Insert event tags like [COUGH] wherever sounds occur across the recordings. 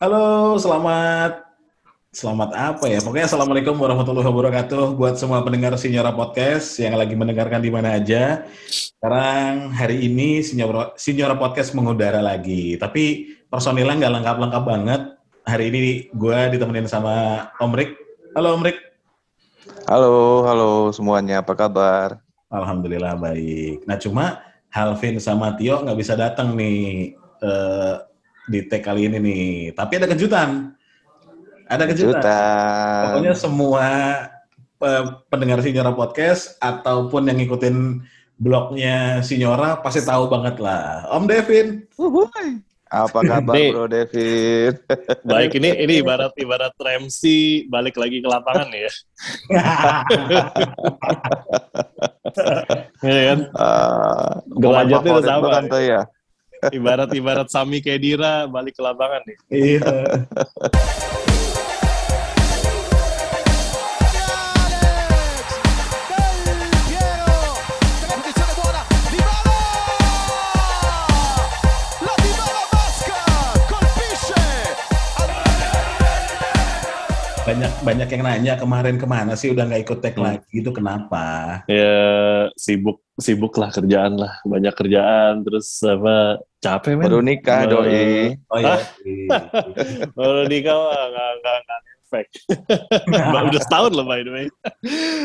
Halo, selamat selamat apa ya? Pokoknya assalamualaikum warahmatullahi wabarakatuh buat semua pendengar Sinyora Podcast yang lagi mendengarkan di mana aja. Sekarang hari ini Sinyora, Sinyora Podcast mengudara lagi, tapi personilnya nggak lengkap-lengkap banget. Hari ini gue ditemenin sama Om Rik. Halo Om Rik. Halo, halo semuanya, apa kabar? Alhamdulillah baik. Nah cuma Halvin sama Tio nggak bisa datang nih uh, di tag kali ini nih. Tapi ada kejutan. Ada kejutan. kejutan. Pokoknya semua uh, pendengar Sinyora Podcast ataupun yang ngikutin blognya Sinyora pasti tahu banget lah. Om Devin. Uhuy. Apa kabar ini, Bro David? [LAUGHS] Baik, ini ini ibarat ibarat Ramsey balik lagi ke lapangan ya. [LAUGHS] Iya kan? Uh, Derajatnya udah sama. Kan, ya. Ibarat ibarat Sami Kedira balik ke lapangan nih. Iya. Banyak banyak yang nanya kemarin ke mana sih udah nggak ikut tag hmm. lagi itu kenapa? Ya sibuk sibuk lah kerjaan lah banyak kerjaan terus apa capek men. Baru nikah doi. Oh iya. [LAUGHS] Baru nikah mah nggak nggak nggak efek. [LAUGHS] udah setahun loh by the way.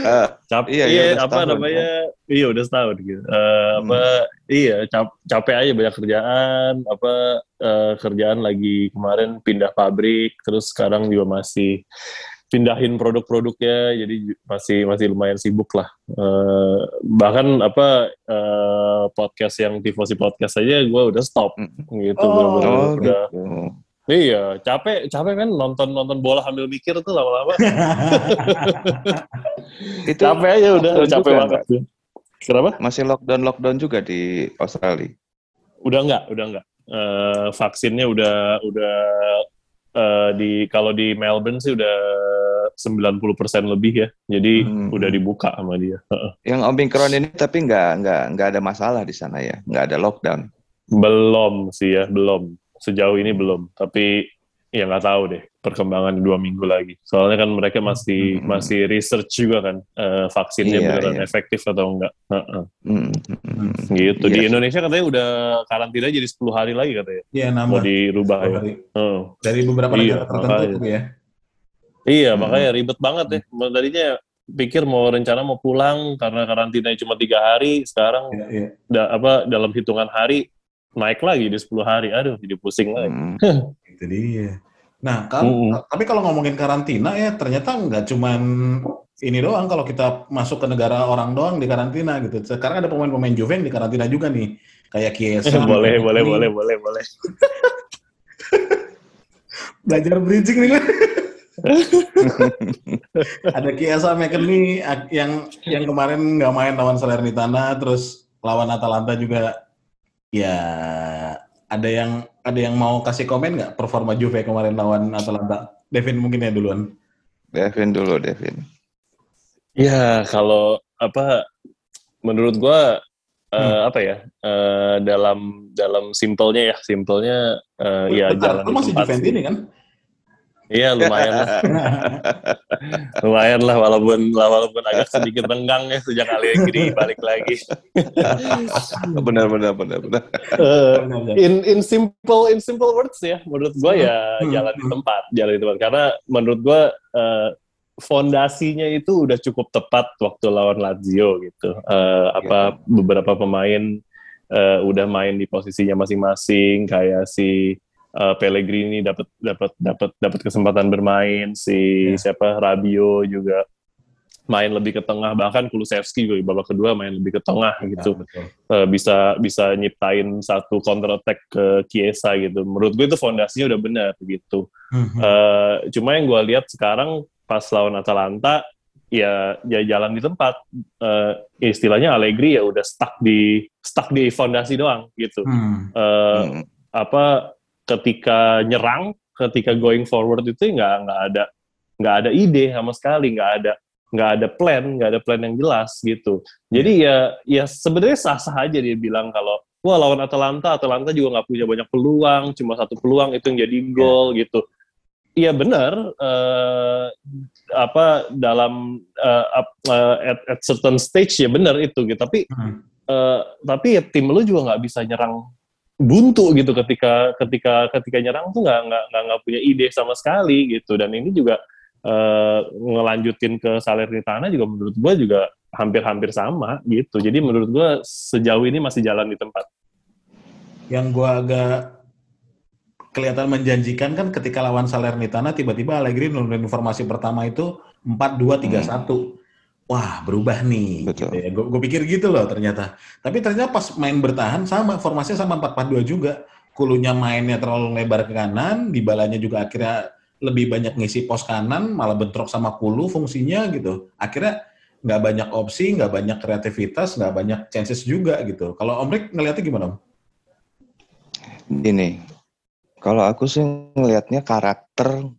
Uh, capek iya, iya, iya apa namanya? Ya. Iya udah setahun gitu. Uh, hmm. Apa iya cap, capek aja banyak kerjaan apa uh, kerjaan lagi kemarin pindah pabrik terus sekarang juga masih pindahin produk-produknya jadi masih masih lumayan sibuk lah uh, bahkan apa uh, podcast yang tifosi podcast aja gue udah stop gitu oh, bener -bener oh, udah gitu. Iya, capek, capek kan nonton nonton bola sambil mikir tuh lama-lama. [LAUGHS] itu capek aja udah, udah capek banget. Kenapa? Masih lockdown lockdown juga di Australia. Udah enggak, udah enggak. Uh, vaksinnya udah udah uh, di kalau di Melbourne sih udah 90% lebih ya. Jadi hmm. udah dibuka sama dia. Yang Omicron ini tapi nggak nggak nggak ada masalah di sana ya, nggak ada lockdown. Belum sih ya, belum sejauh ini belum tapi ya nggak tahu deh perkembangan dua minggu lagi soalnya kan mereka masih hmm. masih research juga kan uh, vaksinnya iya, beneran iya. efektif atau enggak uh -uh. Hmm. gitu iya. di Indonesia katanya udah karantina jadi 10 hari lagi katanya iya nambah mau dirubah ya uh. dari beberapa iya, negara tertentu makanya. ya iya hmm. makanya ribet banget ya tadinya pikir mau rencana mau pulang karena karantina cuma tiga hari sekarang iya, iya. Da, apa dalam hitungan hari naik lagi di 10 hari. Aduh, jadi pusing lagi. Hmm. [LAUGHS] itu dia. Nah, kalau, hmm. tapi kalau ngomongin karantina ya ternyata nggak cuman ini doang kalau kita masuk ke negara orang doang di karantina gitu. Sekarang ada pemain-pemain Juve di karantina juga nih. Kayak Kiesa. [LAUGHS] boleh, boleh, boleh, boleh, [LAUGHS] boleh. Belajar bridging nih. ada Kiesa McKennie yang yang kemarin nggak main lawan Salernitana, terus lawan Atalanta juga ya ada yang ada yang mau kasih komen nggak performa Juve kemarin lawan Atalanta? Devin mungkin ya duluan. Devin dulu, Devin. Ya kalau apa menurut gua uh, hmm. apa ya uh, dalam dalam simpelnya ya simpelnya uh, ya jalan masih Juventus kan? Iya lumayan lah. [LAUGHS] lumayan lah walaupun walaupun agak sedikit renggang ya sejak Allegri balik lagi. [LAUGHS] benar benar benar benar. Uh, in in simple in simple words ya menurut gue ya hmm. jalan di tempat jalan di tempat karena menurut gue uh, fondasinya itu udah cukup tepat waktu lawan Lazio gitu. Uh, apa beberapa pemain uh, udah main di posisinya masing-masing kayak si uh, Pellegrini dapat dapat dapat dapat kesempatan bermain si yeah. siapa Rabio juga main lebih ke tengah bahkan Kulusevski juga babak kedua main lebih ke tengah iya, gitu yeah, uh, bisa bisa nyiptain satu counter attack ke Chiesa gitu menurut gue itu fondasinya udah benar gitu mm-hmm. uh, cuma yang gue lihat sekarang pas lawan Atalanta ya ya jalan di tempat uh, istilahnya Allegri ya udah stuck di stuck di fondasi doang gitu mm. Uh, mm. apa ketika nyerang, ketika going forward itu nggak nggak ada nggak ada ide sama sekali, nggak ada nggak ada plan, nggak ada plan yang jelas gitu. Jadi ya ya sebenarnya sah-sah aja dia bilang kalau wah lawan Atalanta, Atalanta juga nggak punya banyak peluang, cuma satu peluang itu yang jadi gol yeah. gitu. Iya benar, uh, apa dalam uh, uh, at, at certain stage ya benar itu gitu. Tapi hmm. uh, tapi ya tim lu juga nggak bisa nyerang buntu gitu ketika ketika ketika nyerang tuh nggak nggak nggak punya ide sama sekali gitu. Dan ini juga uh, ngelanjutin ke Salernitana juga menurut gue juga hampir-hampir sama gitu. Jadi menurut gue sejauh ini masih jalan di tempat. Yang gue agak kelihatan menjanjikan kan ketika lawan Salernitana tiba-tiba Allegri nurunin informasi pertama itu 4-2-3-1. Hmm. Wah, berubah nih. Betul. Gitu ya. Gue pikir gitu loh ternyata. Tapi ternyata pas main bertahan sama formasinya sama 4-4-2 juga. Kulunya mainnya terlalu lebar ke kanan, di balanya juga akhirnya lebih banyak ngisi pos kanan, malah bentrok sama Kulu fungsinya gitu. Akhirnya nggak banyak opsi, nggak banyak kreativitas, nggak banyak chances juga gitu. Kalau Om Rick ngeliatnya gimana Om? Ini, kalau aku sih ngelihatnya karakter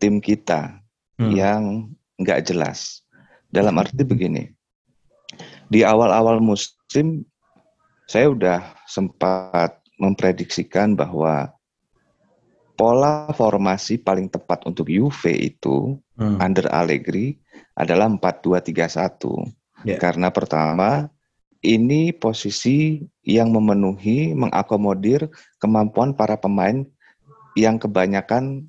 tim kita hmm. yang nggak jelas. Dalam arti begini, di awal-awal musim saya udah sempat memprediksikan bahwa pola formasi paling tepat untuk UV itu hmm. under Allegri adalah 4-2-3-1. Yeah. Karena pertama ini posisi yang memenuhi mengakomodir kemampuan para pemain yang kebanyakan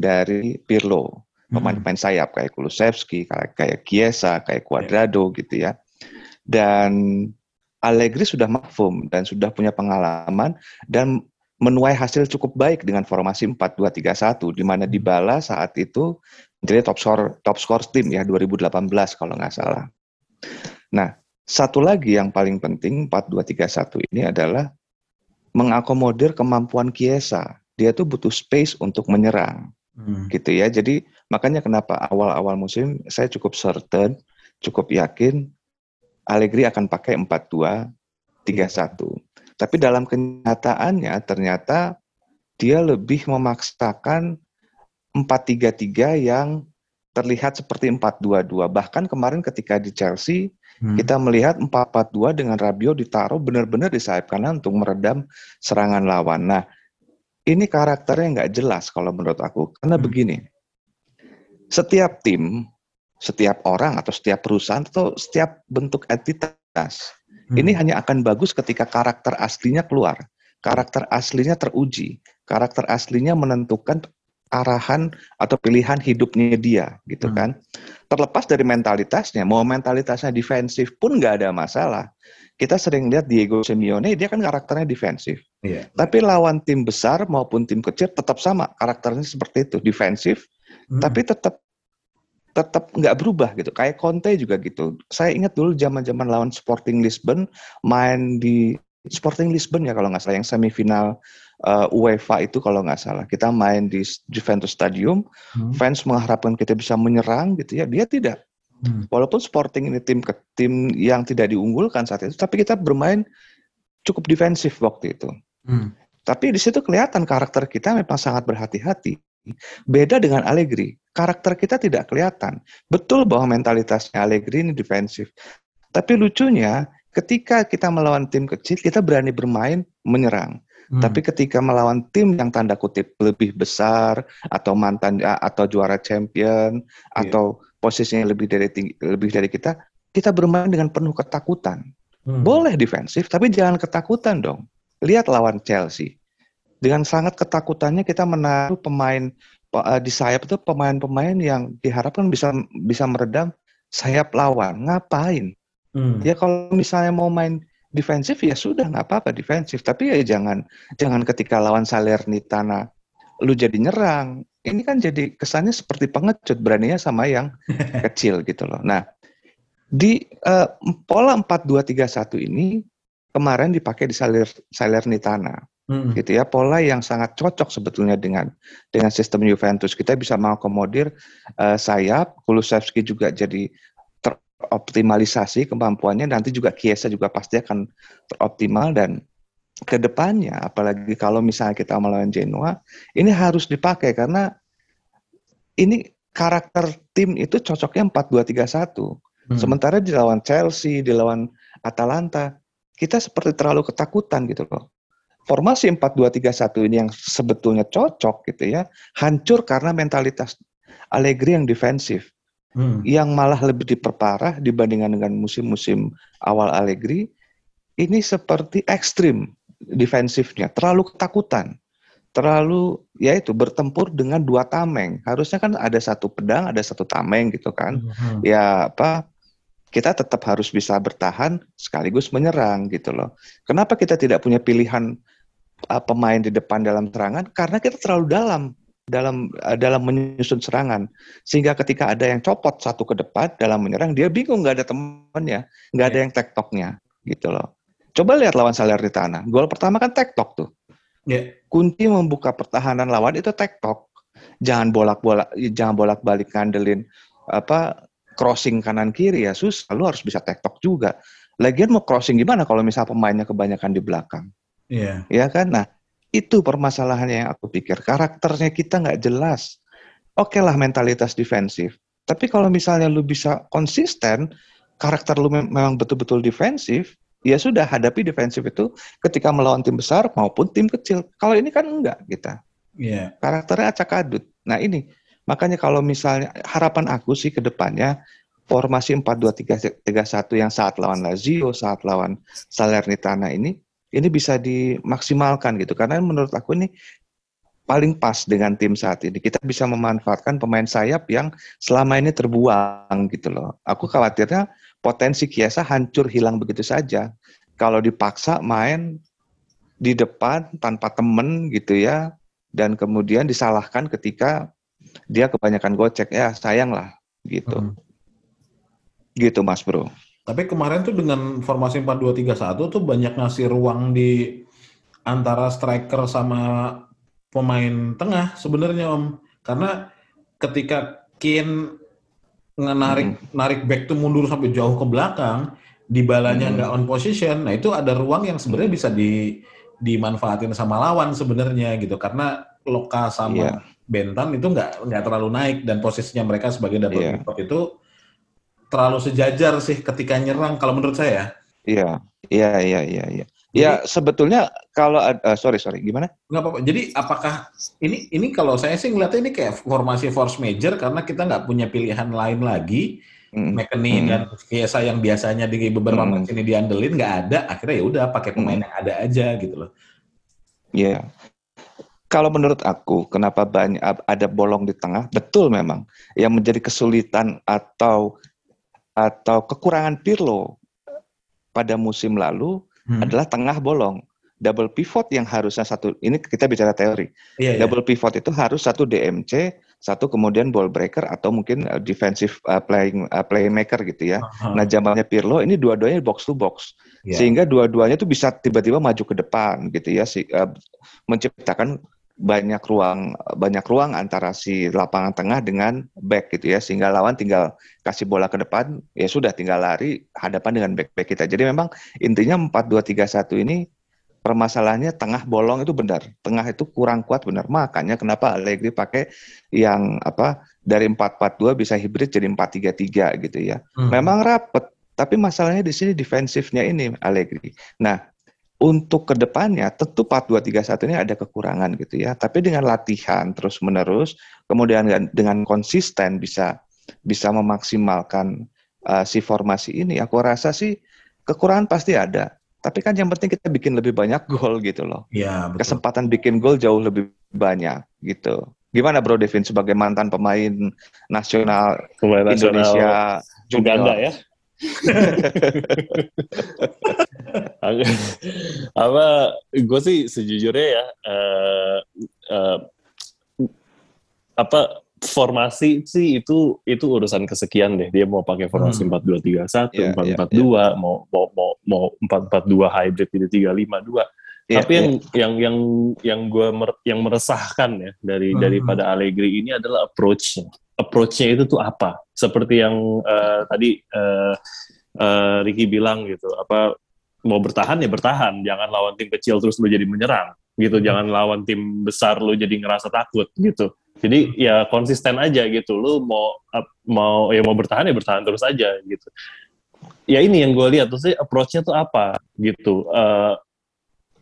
dari Pirlo, pemain-pemain hmm. sayap kayak Kulusevski, kayak kayak Kiesa, kayak Cuadrado yeah. gitu ya. Dan Allegri sudah mafum dan sudah punya pengalaman dan menuai hasil cukup baik dengan formasi 4-2-3-1 di mana hmm. Dybala saat itu menjadi top score top score tim ya 2018 kalau nggak salah. Nah, satu lagi yang paling penting 4-2-3-1 ini adalah mengakomodir kemampuan Kiesa dia tuh butuh space untuk menyerang. Hmm. Gitu ya. Jadi makanya kenapa awal-awal musim saya cukup certain, cukup yakin Allegri akan pakai 4-2 3-1. Tapi dalam kenyataannya ternyata dia lebih memaksakan 4-3-3 yang terlihat seperti 4-2-2. Bahkan kemarin ketika di Chelsea hmm. kita melihat 4-4-2 dengan Rabiot ditaruh benar-benar di sayap kanan untuk meredam serangan lawan. Nah, ini karakternya nggak jelas kalau menurut aku. Karena hmm. begini, setiap tim, setiap orang atau setiap perusahaan atau setiap bentuk entitas, hmm. ini hanya akan bagus ketika karakter aslinya keluar. Karakter aslinya teruji. Karakter aslinya menentukan arahan atau pilihan hidupnya dia, gitu hmm. kan. Terlepas dari mentalitasnya, mau mentalitasnya defensif pun nggak ada masalah kita sering lihat Diego Simeone dia kan karakternya defensif. Yeah. Tapi lawan tim besar maupun tim kecil tetap sama karakternya seperti itu defensif, hmm. tapi tetap tetap nggak berubah gitu. Kayak Conte juga gitu. Saya ingat dulu zaman-zaman lawan Sporting Lisbon main di Sporting Lisbon ya kalau nggak salah yang semifinal uh, UEFA itu kalau nggak salah kita main di Juventus Stadium, hmm. fans mengharapkan kita bisa menyerang gitu ya, dia tidak. Hmm. Walaupun Sporting ini tim ke tim yang tidak diunggulkan saat itu, tapi kita bermain cukup defensif waktu itu. Hmm. Tapi di situ kelihatan karakter kita memang sangat berhati-hati. Beda dengan Allegri, karakter kita tidak kelihatan. Betul bahwa mentalitasnya Allegri ini defensif. Tapi lucunya, ketika kita melawan tim kecil, kita berani bermain menyerang. Hmm. Tapi ketika melawan tim yang tanda kutip lebih besar atau mantan atau juara champion yeah. atau posisinya lebih dari tinggi, lebih dari kita, kita bermain dengan penuh ketakutan. Hmm. Boleh defensif, tapi jangan ketakutan dong. Lihat lawan Chelsea. Dengan sangat ketakutannya kita menaruh pemain uh, di sayap itu pemain-pemain yang diharapkan bisa bisa meredam sayap lawan. Ngapain? Hmm. Ya kalau misalnya mau main defensif ya sudah nggak apa-apa defensif, tapi ya jangan jangan ketika lawan Salernitana lu jadi nyerang, ini kan jadi kesannya seperti pengecut beraninya sama yang [LAUGHS] kecil gitu loh. Nah, di uh, pola 4-2-3-1 ini kemarin dipakai di Saler, Salernitana. Hmm. gitu ya pola yang sangat cocok sebetulnya dengan dengan sistem Juventus kita bisa mengakomodir uh, sayap Kulusevski juga jadi teroptimalisasi kemampuannya nanti juga Kiesa juga pasti akan teroptimal dan ke depannya, apalagi kalau misalnya kita melawan Genoa, ini harus dipakai karena ini karakter tim itu cocoknya 4-2-3-1. Hmm. Sementara di lawan Chelsea, di lawan Atalanta, kita seperti terlalu ketakutan gitu loh. Formasi 4-2-3-1 ini yang sebetulnya cocok gitu ya, hancur karena mentalitas Allegri yang defensif. Hmm. Yang malah lebih diperparah dibandingkan dengan musim-musim awal Allegri, ini seperti ekstrim defensifnya, terlalu ketakutan terlalu ya itu bertempur dengan dua tameng. Harusnya kan ada satu pedang, ada satu tameng gitu kan. Hmm. Ya apa kita tetap harus bisa bertahan sekaligus menyerang gitu loh. Kenapa kita tidak punya pilihan uh, pemain di depan dalam serangan? Karena kita terlalu dalam dalam uh, dalam menyusun serangan sehingga ketika ada yang copot satu ke depan dalam menyerang dia bingung nggak ada temannya nggak ada iya. yang tektoknya gitu loh coba lihat lawan Salernitana gol pertama kan tektok tuh Yeah. Kunci membuka pertahanan lawan itu tektok. Jangan bolak-bolak jangan bolak-balik ngandelin apa crossing kanan kiri ya susah. Lu harus bisa tektok juga. Lagian mau crossing gimana kalau misal pemainnya kebanyakan di belakang? Iya. Yeah. Ya kan? Nah, itu permasalahannya yang aku pikir. Karakternya kita nggak jelas. Oke okay lah mentalitas defensif. Tapi kalau misalnya lu bisa konsisten, karakter lu memang betul-betul defensif, ya sudah hadapi defensif itu ketika melawan tim besar maupun tim kecil. Kalau ini kan enggak kita. Yeah. Karakternya acak adut. Nah ini makanya kalau misalnya harapan aku sih ke depannya formasi 4-2-3-1 yang saat lawan Lazio, saat lawan Salernitana ini ini bisa dimaksimalkan gitu karena menurut aku ini paling pas dengan tim saat ini. Kita bisa memanfaatkan pemain sayap yang selama ini terbuang gitu loh. Aku khawatirnya potensi Kiesa hancur hilang begitu saja. Kalau dipaksa main di depan tanpa temen gitu ya, dan kemudian disalahkan ketika dia kebanyakan gocek ya sayang lah gitu. Hmm. Gitu Mas Bro. Tapi kemarin tuh dengan formasi 4-2-3-1 tuh banyak ngasih ruang di antara striker sama pemain tengah sebenarnya Om. Karena ketika Kane narik hmm. narik back tuh mundur sampai jauh ke belakang, di balanya nggak hmm. on position, nah itu ada ruang yang sebenarnya bisa di dimanfaatin sama lawan sebenarnya gitu karena Loka sama yeah. Bentan itu nggak nggak terlalu naik dan posisinya mereka sebagai double yeah. pivot itu terlalu sejajar sih ketika nyerang kalau menurut saya. Iya, iya, iya, iya, iya. Ya sebetulnya kalau uh, sorry sorry gimana? Nggak apa-apa. Jadi apakah ini ini kalau saya sih ngeliatnya ini kayak formasi force major karena kita nggak punya pilihan lain lagi. Mm. McKennie mm. dan Kiesa yang biasanya di beberapa mm. match ini diandelin nggak ada. Akhirnya ya udah pakai pemain mm. yang ada aja gitu loh. Iya. Yeah. Kalau menurut aku, kenapa banyak ada bolong di tengah? Betul memang. Yang menjadi kesulitan atau atau kekurangan Pirlo pada musim lalu hmm. adalah tengah bolong. Double pivot yang harusnya satu, ini kita bicara teori. Yeah, iya. Double yeah. pivot itu harus satu DMC, satu kemudian ball breaker atau mungkin uh, defensive uh, playing uh, playmaker gitu ya. Uh-huh. Nah zamannya Pirlo ini dua-duanya box to box, yeah. sehingga dua-duanya itu bisa tiba-tiba maju ke depan gitu ya, si, uh, menciptakan banyak ruang banyak ruang antara si lapangan tengah dengan back gitu ya sehingga lawan tinggal kasih bola ke depan ya sudah tinggal lari hadapan dengan back back kita. Jadi memang intinya 4-2-3-1 ini permasalahannya tengah bolong itu benar. Tengah itu kurang kuat benar. Makanya kenapa Allegri pakai yang apa dari 4-4-2 bisa hibrid jadi 4-3-3 gitu ya. Hmm. Memang rapet tapi masalahnya di sini defensifnya ini Allegri. Nah, untuk ke depannya tentu 4-2-3-1 ini ada kekurangan gitu ya. Tapi dengan latihan terus menerus, kemudian dengan konsisten bisa bisa memaksimalkan uh, si formasi ini. Aku rasa sih kekurangan pasti ada. Tapi kan yang penting kita bikin lebih banyak [LAUGHS] gol gitu loh. Ya, betul. Kesempatan bikin gol jauh lebih banyak gitu. Gimana Bro Devin sebagai mantan pemain nasional pemain Indonesia juga Uganda ya? [LAUGHS] [LAUGHS] apa gue sih sejujurnya ya uh, uh, apa formasi sih itu itu urusan kesekian deh. Dia mau pakai formasi empat dua tiga satu iya, empat empat dua iya. mau mau mau mau empat empat dua hybrid ini tiga lima dua. Iya, tapi yang yang yang yang gue mer, yang meresahkan ya dari hmm. daripada Allegri ini adalah approach-nya. Approach-nya itu tuh apa? Seperti yang uh, tadi uh, uh, Ricky bilang gitu apa mau bertahan ya bertahan. Jangan lawan tim kecil terus lu jadi menyerang gitu. Hmm. jangan lawan tim besar lu jadi ngerasa takut gitu. Jadi ya konsisten aja gitu. Lu mau mau ya mau bertahan ya bertahan terus aja gitu. Ya ini yang gue lihat tuh sih approach-nya tuh apa gitu. Uh,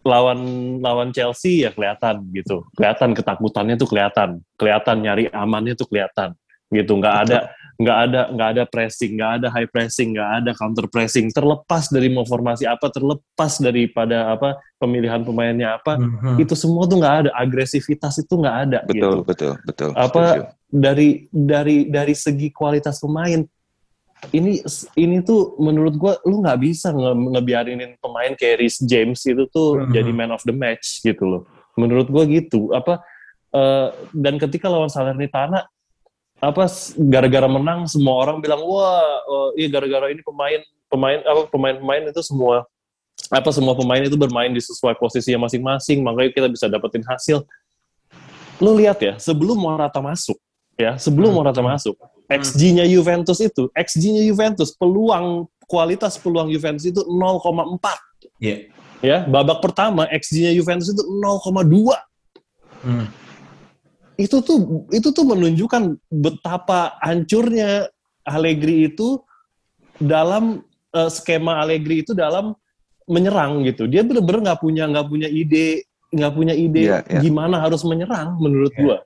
lawan lawan Chelsea ya kelihatan gitu, kelihatan ketakutannya tuh kelihatan, kelihatan nyari amannya tuh kelihatan gitu. Nggak ada nggak ada nggak ada pressing, nggak ada high pressing, nggak ada counter pressing. Terlepas dari mau formasi apa, terlepas daripada apa pemilihan pemainnya apa, mm-hmm. itu semua tuh nggak ada agresivitas itu nggak ada. Betul gitu. betul betul. Apa Setuju. dari dari dari segi kualitas pemain ini ini tuh menurut gua lu nggak bisa nge ngebiarinin pemain kayak Rhys James itu tuh mm-hmm. jadi man of the match gitu loh. Menurut gua gitu. Apa uh, dan ketika lawan Salernitana apa gara-gara menang semua orang bilang wah oh, iya gara-gara ini pemain pemain apa pemain-pemain itu semua apa semua pemain itu bermain di sesuai posisinya masing-masing makanya kita bisa dapetin hasil lu lihat ya sebelum Morata masuk ya sebelum hmm. Morata masuk hmm. XG-nya Juventus itu XG-nya Juventus peluang kualitas peluang Juventus itu 0,4 yeah. ya babak pertama XG-nya Juventus itu 0,2 hmm itu tuh itu tuh menunjukkan betapa hancurnya Allegri itu dalam uh, skema Allegri itu dalam menyerang gitu. Dia bener-bener nggak punya nggak punya ide nggak punya ide yeah, yeah. gimana harus menyerang menurut yeah. gua.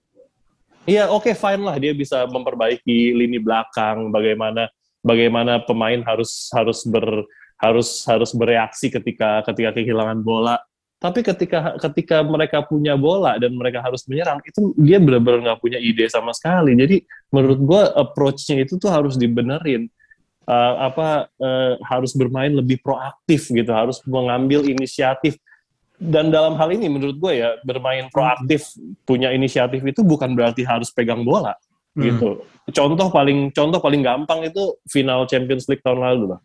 Iya oke okay, fine lah dia bisa memperbaiki lini belakang bagaimana bagaimana pemain harus harus ber harus harus bereaksi ketika ketika kehilangan bola tapi ketika ketika mereka punya bola dan mereka harus menyerang, itu dia benar-benar nggak punya ide sama sekali. Jadi menurut gue approach-nya itu tuh harus dibenerin. Uh, apa uh, harus bermain lebih proaktif gitu, harus mengambil inisiatif. Dan dalam hal ini menurut gue ya bermain proaktif, punya inisiatif itu bukan berarti harus pegang bola hmm. gitu. Contoh paling contoh paling gampang itu final Champions League tahun lalu lah.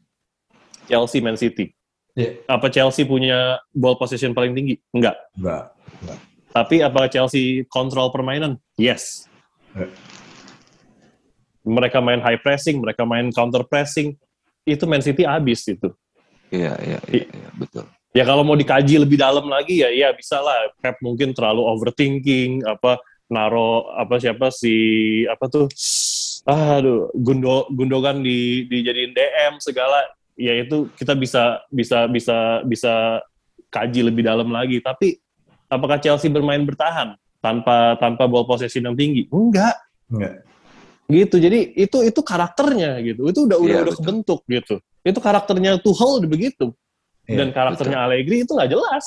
Chelsea Man City Yeah. Apa Chelsea punya ball possession paling tinggi? Enggak. Enggak. Enggak. Tapi apa Chelsea kontrol permainan? Yes. Yeah. Mereka main high pressing, mereka main counter pressing. Itu Man City habis itu. Iya, iya, iya, ya, betul. Ya kalau mau dikaji lebih dalam lagi ya, ya bisa lah. Pep mungkin terlalu overthinking, apa naro apa siapa si apa tuh, aduh Gundo Gundogan di dijadiin DM segala ya itu kita bisa bisa bisa bisa kaji lebih dalam lagi. Tapi apakah Chelsea bermain bertahan tanpa tanpa ball possession yang tinggi? Enggak. Enggak. Gitu. Jadi itu itu karakternya gitu. Itu udah udah, ya, udah kebentuk gitu. Itu karakternya Tuchel begitu. Ya, Dan karakternya betul. Allegri itu nggak jelas.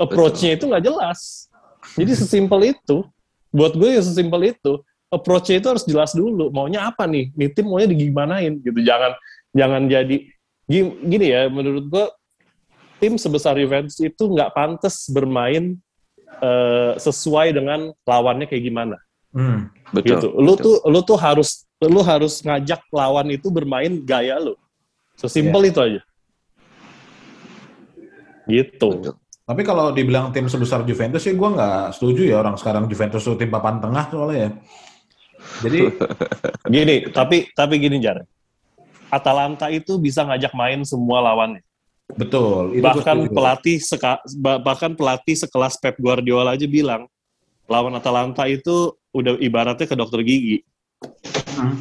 Approach-nya itu nggak jelas. Jadi sesimpel itu. Buat gue ya sesimpel itu. Approach-nya itu harus jelas dulu. Maunya apa nih? Nih tim maunya digimanain gitu. Jangan jangan jadi gini ya menurut gue tim sebesar Juventus itu nggak pantas bermain uh, sesuai dengan lawannya kayak gimana. Hmm, betul. Gitu. Lu betul. tuh lu tuh harus lu harus ngajak lawan itu bermain gaya lu. Sesimpel yeah. itu aja. Gitu. Betul. Tapi kalau dibilang tim sebesar Juventus sih gue nggak setuju ya orang sekarang Juventus itu tim papan tengah soalnya ya. Jadi [LAUGHS] gini, tapi tapi gini Jar. Atalanta itu bisa ngajak main semua lawannya. Betul. Itu bahkan betul. pelatih seka, bahkan pelatih sekelas Pep Guardiola aja bilang lawan Atalanta itu udah ibaratnya ke dokter gigi. Hmm.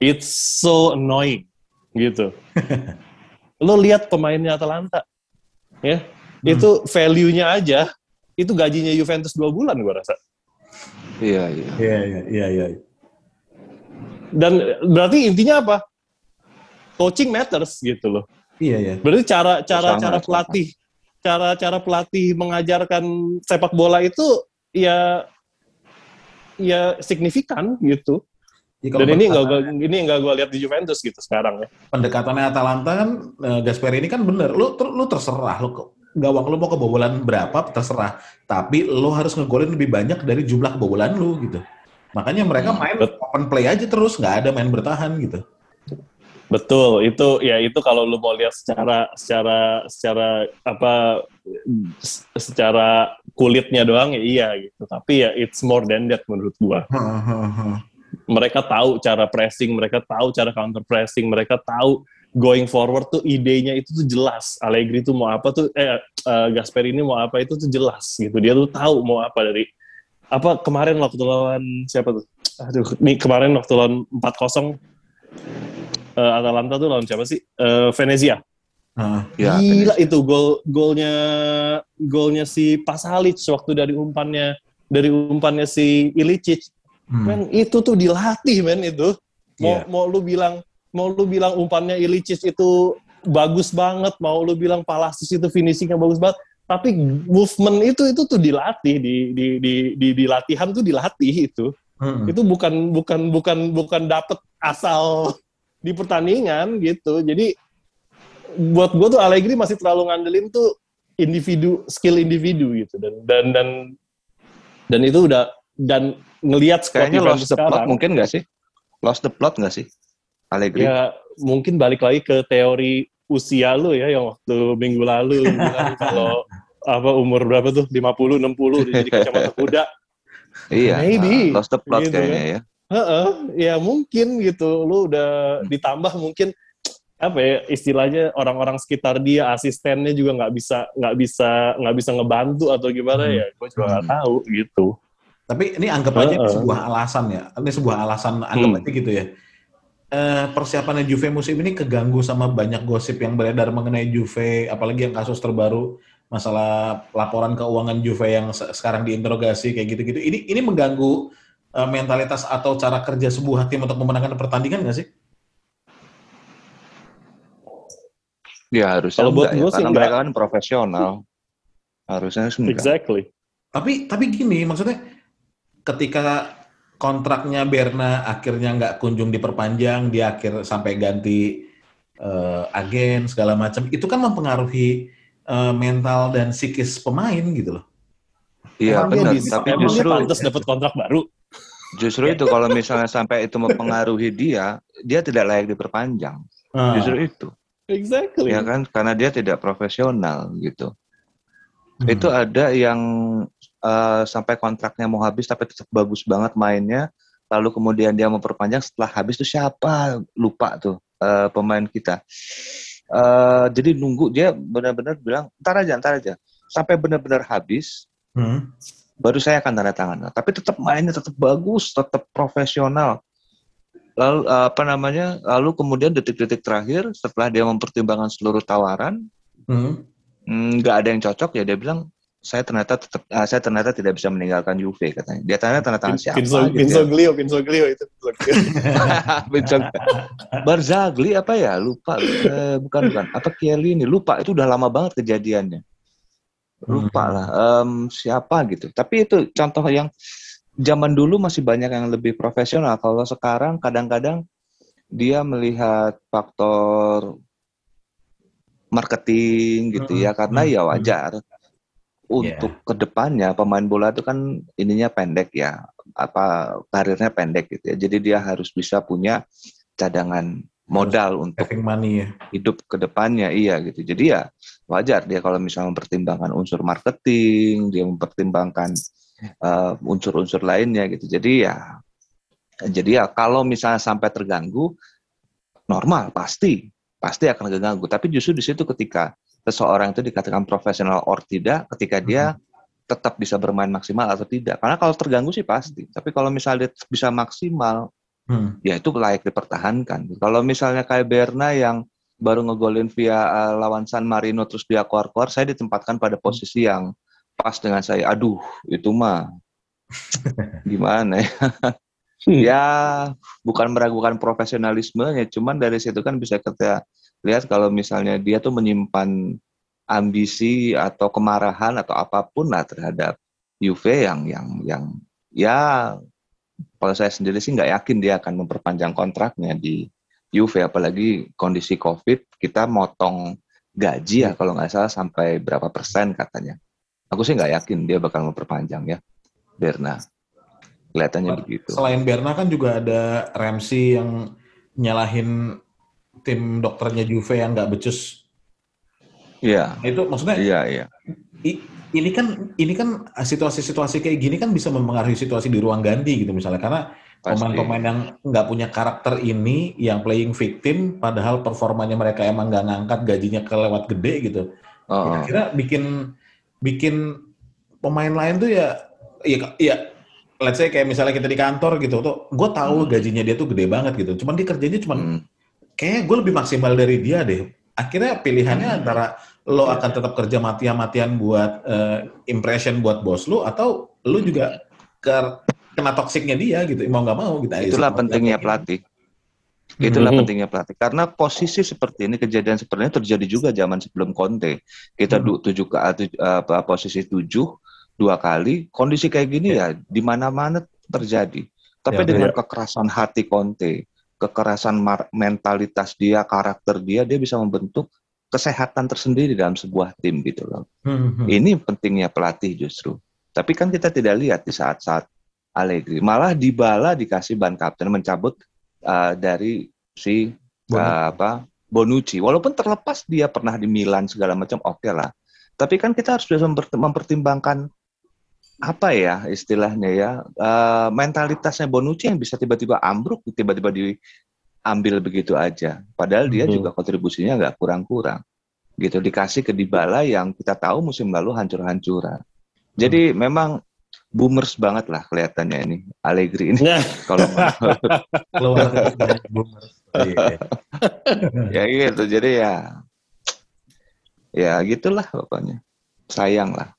It's so annoying gitu. [LAUGHS] Lo lihat pemainnya Atalanta, ya hmm. itu value-nya aja itu gajinya Juventus dua bulan gue rasa. Iya iya. Iya iya iya. Dan berarti intinya apa? Coaching matters gitu loh. Iya ya. Berarti cara cara sama, cara pelatih cara cara pelatih mengajarkan sepak bola itu ya ya signifikan gitu. Ya, Dan ini enggak ini enggak gue lihat di Juventus gitu sekarang ya. Pendekatannya Atalanta kan uh, Gasper ini kan bener. Lu ter, lu terserah lu gawang lu mau kebobolan berapa terserah. Tapi lu harus ngegolin lebih banyak dari jumlah kebobolan lu gitu. Makanya mereka hmm, main open play aja terus, nggak ada main bertahan gitu. Betul, itu ya itu kalau lu mau lihat secara secara secara apa secara kulitnya doang ya iya gitu. Tapi ya it's more than that menurut gua. mereka tahu cara pressing, mereka tahu cara counter pressing, mereka tahu going forward tuh idenya itu tuh jelas. Allegri tuh mau apa tuh eh uh, Gasper ini mau apa itu tuh jelas gitu. Dia tuh tahu mau apa dari apa kemarin waktu lawan siapa tuh? Aduh, nih kemarin waktu lawan 4-0 uh, Atalanta tuh lawan siapa sih? Uh, Venezia. Uh, ya, Gila Venezia. itu gol golnya golnya si Pasalic waktu dari umpannya dari umpannya si Ilicic. Hmm. Men itu tuh dilatih men itu. Mau yeah. mau lu bilang mau lu bilang umpannya Ilicic itu bagus banget, mau lu bilang Palacios itu finishingnya bagus banget, tapi movement itu itu tuh dilatih di di di di, di latihan tuh dilatih itu. Hmm. Itu bukan bukan bukan bukan dapet asal di pertandingan gitu. Jadi buat gue tuh Allegri masih terlalu ngandelin tuh individu skill individu gitu. Dan dan dan dan itu udah dan ngelihat kayaknya lost the plot mungkin nggak sih? Lost the plot nggak sih Allegri? Ya mungkin balik lagi ke teori usia lu ya yang waktu minggu lalu. [LAUGHS] Kalau apa umur berapa tuh? 50 60 jadi kacamata kuda. Iya maybe. lost the plot gitu, kayaknya ya Heeh, ya mungkin gitu. Lu udah ditambah mungkin apa ya istilahnya orang-orang sekitar dia asistennya juga nggak bisa nggak bisa nggak bisa ngebantu atau gimana hmm. ya gue juga nggak hmm. tahu gitu tapi ini anggap aja uh -uh. sebuah alasan ya ini sebuah alasan anggap hmm. aja gitu ya eh, persiapannya Juve musim ini keganggu sama banyak gosip yang beredar mengenai Juve apalagi yang kasus terbaru masalah laporan keuangan Juve yang sekarang diinterogasi kayak gitu-gitu ini ini mengganggu uh, mentalitas atau cara kerja sebuah tim untuk memenangkan pertandingan nggak sih? Ya harusnya Kalau buat ya, karena mereka kan profesional. Harusnya enggak. Exactly. Tapi tapi gini maksudnya ketika kontraknya Berna akhirnya nggak kunjung diperpanjang, dia akhir sampai ganti uh, agen segala macam, itu kan mempengaruhi uh, mental dan psikis pemain gitu loh. Iya benar, tapi justru pantas dapat kontrak baru. Justru itu kalau misalnya sampai itu mempengaruhi dia, dia tidak layak diperpanjang. Hmm. Justru itu. Exactly. Ya kan, karena dia tidak profesional gitu. Hmm. Itu ada yang uh, sampai kontraknya mau habis tapi tetap bagus banget mainnya, lalu kemudian dia memperpanjang setelah habis itu siapa lupa tuh uh, pemain kita. Uh, jadi nunggu dia benar-benar bilang ntar aja, ntar aja, sampai benar-benar habis. Hmm. Baru saya akan tanda tangan. Tapi tetap mainnya tetap bagus, tetap profesional. Lalu apa namanya lalu kemudian detik-detik terakhir setelah dia mempertimbangkan seluruh tawaran hmm. mm, nggak hmm. ada yang cocok ya dia bilang saya ternyata tetap uh, saya ternyata tidak bisa meninggalkan Juve katanya. Dia tanya tanda tangan siapa Pinso, gitu Pinsoglio ya. Pinsoglio itu Pinso [LAUGHS] Barzagli apa ya? Lupa. Eh, bukan bukan. Apa Kelly ini lupa. Itu udah lama banget kejadiannya lupa hmm. lah um, siapa gitu tapi itu contoh yang zaman dulu masih banyak yang lebih profesional. Kalau sekarang kadang-kadang dia melihat faktor marketing gitu ya, karena ya wajar. Untuk yeah. ke depannya pemain bola itu kan ininya pendek ya, apa karirnya pendek gitu ya. Jadi dia harus bisa punya cadangan modal untuk money ya. hidup ke depannya iya gitu. Jadi ya wajar dia kalau misalnya mempertimbangkan unsur marketing, dia mempertimbangkan uh, unsur-unsur lainnya gitu. Jadi ya jadi ya kalau misalnya sampai terganggu normal pasti pasti akan terganggu. Tapi justru di situ ketika seseorang itu dikatakan profesional or tidak, ketika dia hmm. tetap bisa bermain maksimal atau tidak. Karena kalau terganggu sih pasti. Tapi kalau misalnya dia bisa maksimal, hmm. ya itu layak dipertahankan. Kalau misalnya kayak Berna yang baru ngegolin via uh, lawan San Marino terus dia keluar-keluar, saya ditempatkan pada posisi yang pas dengan saya. Aduh, itu mah [LAUGHS] gimana ya? Hmm. ya bukan meragukan profesionalismenya, cuman dari situ kan bisa kita lihat kalau misalnya dia tuh menyimpan ambisi atau kemarahan atau apa pun lah terhadap UV yang yang yang ya kalau saya sendiri sih nggak yakin dia akan memperpanjang kontraknya di UV apalagi kondisi COVID kita motong gaji ya hmm. kalau nggak salah sampai berapa persen katanya Aku sih nggak yakin dia bakal memperpanjang ya, Berna. Kelihatannya nah, begitu. Selain Berna kan juga ada Ramsey yang nyalahin tim dokternya Juve yang nggak becus. Iya. Nah, itu maksudnya. Iya iya. ini kan ini kan situasi-situasi kayak gini kan bisa mempengaruhi situasi di ruang ganti gitu misalnya karena pemain-pemain yang nggak punya karakter ini yang playing victim padahal performanya mereka emang nggak ngangkat gajinya kelewat gede gitu. Oh. Kira-kira bikin bikin pemain lain tuh ya ya ya let's say kayak misalnya kita di kantor gitu tuh gue tahu hmm. gajinya dia tuh gede banget gitu cuman dia kerjanya cuman hmm. kayaknya gue lebih maksimal dari dia deh. Akhirnya pilihannya hmm. antara lo akan tetap kerja mati-matian buat uh, impression buat bos lo atau lo juga ke kena toksiknya dia gitu mau nggak mau gitu itulah pentingnya pelatih itulah hmm. pentingnya pelatih karena posisi seperti ini kejadian seperti ini terjadi juga zaman sebelum Conte kita hmm. tujuh ke uh, posisi tujuh dua kali kondisi kayak gini ya, ya di mana-mana terjadi tapi ya, dengan ya. kekerasan hati Conte kekerasan mentalitas dia karakter dia dia bisa membentuk kesehatan tersendiri dalam sebuah tim gitu loh hmm. ini pentingnya pelatih justru tapi kan kita tidak lihat di saat-saat Allegri. Malah Dybala dikasih ban kapten mencabut uh, dari si uh, apa Bonucci. Walaupun terlepas dia pernah di Milan segala macam oke okay lah. Tapi kan kita harus bisa mempertimbangkan apa ya istilahnya ya uh, mentalitasnya Bonucci yang bisa tiba-tiba ambruk tiba-tiba diambil begitu aja. Padahal dia hmm. juga kontribusinya nggak kurang-kurang. Gitu dikasih ke Dybala yang kita tahu musim lalu hancur-hancuran. Jadi hmm. memang boomers banget lah kelihatannya ini Allegri ini. Nah. [LAUGHS] Kalau keluar boomers. Iya. ya gitu. Jadi ya ya gitulah pokoknya. Sayang lah.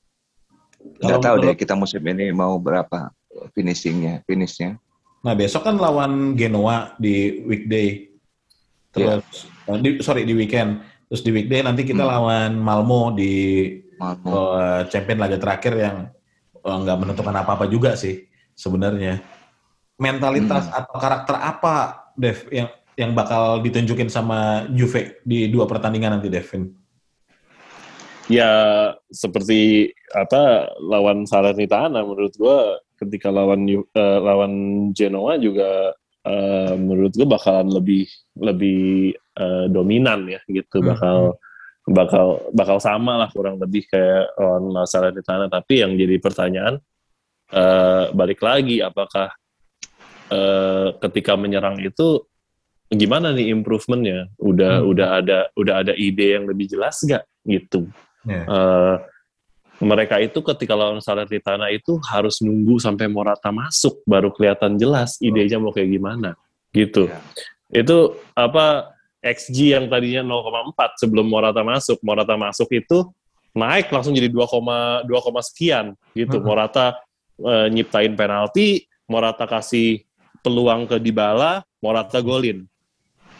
Nggak tahu deh kita musim ini mau berapa finishingnya, finishnya. Nah besok kan lawan Genoa di weekday. Terus yeah. di, sorry di weekend. Terus di weekday nanti kita hmm. lawan Malmo di Malmo. Uh, champion laga terakhir yang Eh, nggak menentukan apa-apa juga sih sebenarnya. Mentalitas hmm. atau karakter apa, Dev, yang yang bakal ditunjukin sama Juve di dua pertandingan nanti, Devin? Ya seperti apa lawan Salernitana menurut gua ketika lawan uh, lawan Genoa juga uh, menurut gua bakalan lebih lebih uh, dominan ya gitu hmm. Bakal bakal sama lah kurang lebih kayak lawan masalah di tanah tapi yang jadi pertanyaan uh, balik lagi apakah uh, ketika menyerang itu gimana nih improvementnya udah hmm. udah ada udah ada ide yang lebih jelas gak gitu yeah. Ya. uh, mereka itu ketika lawan tanah itu harus nunggu sampai Morata masuk baru kelihatan jelas idenya mau kayak gimana gitu yeah. itu apa XG yang tadinya 0,4 sebelum Morata masuk, Morata masuk itu naik langsung jadi 2,2 sekian gitu. Hmm. Morata e, nyiptain penalti, Morata kasih peluang ke Dybala, Morata golin.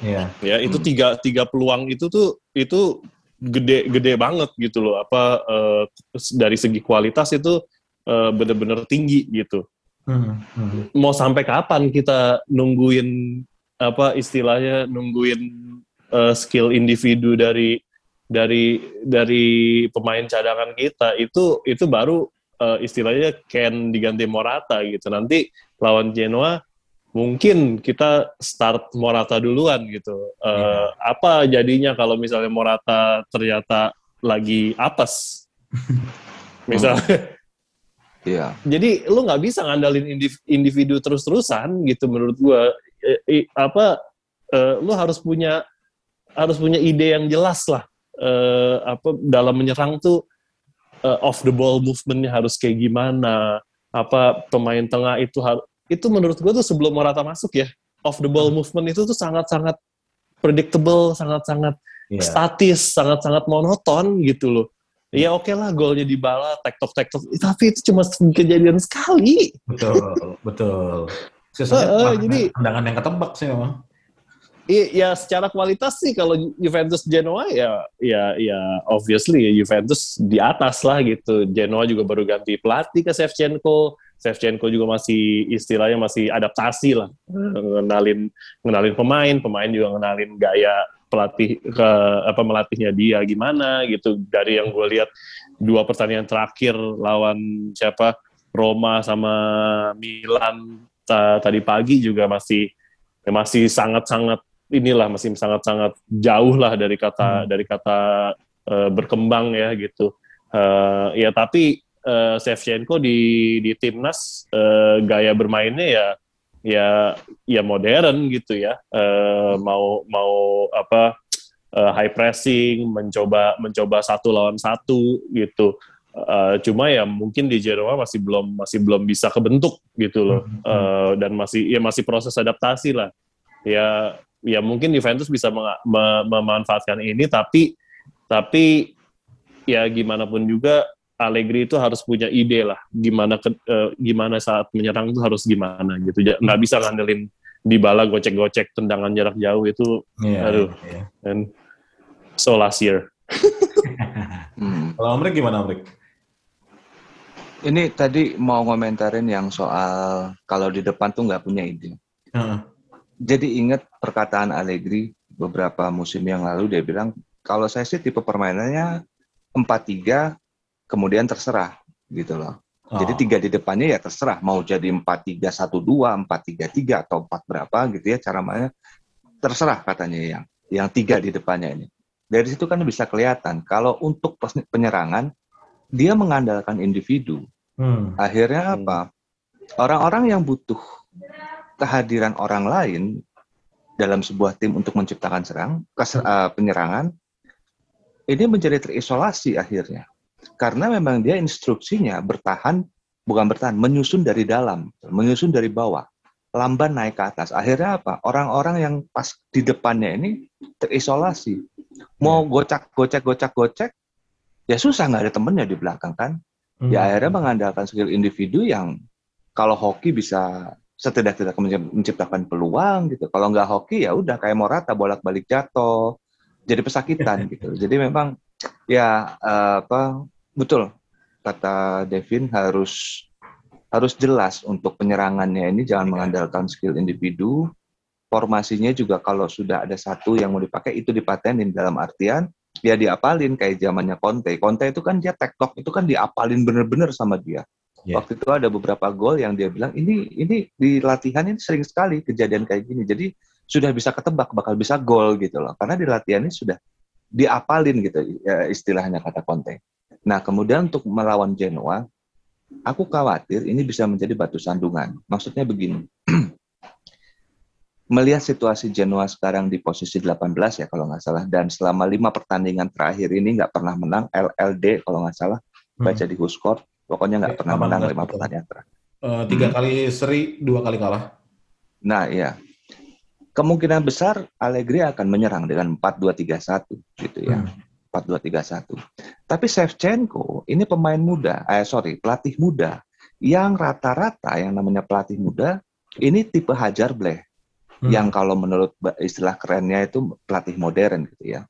Yeah. Ya, itu hmm. tiga tiga peluang itu tuh itu gede gede banget gitu loh. Apa e, dari segi kualitas itu e, bener-bener tinggi gitu. Hmm. Hmm. Mau sampai kapan kita nungguin apa istilahnya nungguin uh, skill individu dari dari dari pemain cadangan kita itu itu baru uh, istilahnya Ken diganti Morata gitu. Nanti lawan Genoa mungkin kita start Morata duluan gitu. Uh, yeah. apa jadinya kalau misalnya Morata ternyata lagi apes? [LAUGHS] Misalnya. Iya. Jadi lu nggak bisa ngandalin individu terus-terusan gitu menurut gua. Eh, apa uh, lu harus punya harus punya ide yang jelas lah uh, apa dalam menyerang tuh uh, off the ball movementnya harus kayak gimana apa pemain tengah itu harus itu menurut gue tuh sebelum Morata masuk ya off the ball hmm. movement itu tuh sangat-sangat predictable sangat-sangat yeah. statis sangat-sangat monoton gitu loh ya oke okay lah golnya di bala tektok tektok tapi itu cuma kejadian sekali betul betul Sisanya uh, uh, jadi tendangan yang ketebak sih memang. Iya, secara kualitas sih kalau Juventus Genoa ya ya ya obviously Juventus di atas lah gitu. Genoa juga baru ganti pelatih ke Shevchenko. Shevchenko juga masih istilahnya masih adaptasi lah. Ngenalin ngenalin pemain, pemain juga ngenalin gaya pelatih ke apa melatihnya dia gimana gitu. Dari yang gue lihat dua pertandingan terakhir lawan siapa Roma sama Milan tadi pagi juga masih masih sangat-sangat inilah masih sangat-sangat jauh lah dari kata hmm. dari kata uh, berkembang ya gitu. Uh, ya tapi uh, Shevchenko di di timnas uh, gaya bermainnya ya ya ya modern gitu ya. Uh, mau mau apa uh, high pressing, mencoba mencoba satu lawan satu gitu. Uh, cuma ya mungkin di Genoa masih belum masih belum bisa kebentuk gitu loh uh, dan masih ya masih proses adaptasi lah ya ya mungkin Juventus bisa memanfaatkan ini tapi tapi ya gimana pun juga Allegri itu harus punya ide lah gimana ke, uh, gimana saat menyerang itu harus gimana gitu nggak bisa ngandelin di bala gocek-gocek tendangan jarak jauh itu yeah, aduh yeah. and so last year hmm. [LAUGHS] kalau Amrik gimana Amrik? Ini tadi mau ngomentarin yang soal kalau di depan tuh nggak punya ide. Uh. Jadi ingat perkataan Allegri beberapa musim yang lalu dia bilang kalau saya sih tipe permainannya 4-3 kemudian terserah gitu loh. Oh. Jadi tiga di depannya ya terserah mau jadi 4-3-1-2, 4-3-3 atau 4 berapa gitu ya cara mainnya terserah katanya yang yang tiga di depannya ini. Dari situ kan bisa kelihatan kalau untuk penyerangan dia mengandalkan individu. Hmm. Akhirnya hmm. apa? Orang-orang yang butuh kehadiran orang lain dalam sebuah tim untuk menciptakan serang, keser, uh, penyerangan, ini menjadi terisolasi akhirnya. Karena memang dia instruksinya bertahan, bukan bertahan, menyusun dari dalam, menyusun dari bawah, lamban naik ke atas. Akhirnya apa? Orang-orang yang pas di depannya ini terisolasi. Mau hmm. gocak, gocek, gocak, gocek, ya susah nggak ada temennya di belakang kan. Hmm. Ya akhirnya mengandalkan skill individu yang kalau hoki bisa setidak-tidaknya menciptakan peluang gitu. Kalau nggak hoki ya udah kayak Morata bolak-balik jatuh, jadi pesakitan [LAUGHS] gitu. Jadi memang ya uh, apa betul kata Devin harus harus jelas untuk penyerangannya ini jangan mengandalkan skill individu. Formasinya juga kalau sudah ada satu yang mau dipakai itu dipatenin dalam artian ya diapalin kayak zamannya Conte. Conte itu kan dia tektok itu kan diapalin bener-bener sama dia. Yeah. Waktu itu ada beberapa gol yang dia bilang ini ini di latihan ini sering sekali kejadian kayak gini. Jadi sudah bisa ketebak bakal bisa gol gitu loh. Karena di latihan ini sudah diapalin gitu ya, istilahnya kata Conte. Nah, kemudian untuk melawan Genoa, aku khawatir ini bisa menjadi batu sandungan. Maksudnya begini. [CLEARS THROAT] melihat situasi Genoa sekarang di posisi 18 ya kalau nggak salah dan selama lima pertandingan terakhir ini nggak pernah menang LLD kalau nggak salah hmm. baca di Huskor pokoknya nggak pernah menang lima pertandingan terakhir uh, tiga hmm. kali seri dua kali kalah nah ya kemungkinan besar Allegri akan menyerang dengan 4-2-3-1 gitu ya hmm. 4-2-3-1 tapi Shevchenko ini pemain muda eh sorry pelatih muda yang rata-rata yang namanya pelatih muda ini tipe hajar bleh hmm. yang kalau menurut istilah kerennya itu pelatih modern gitu ya.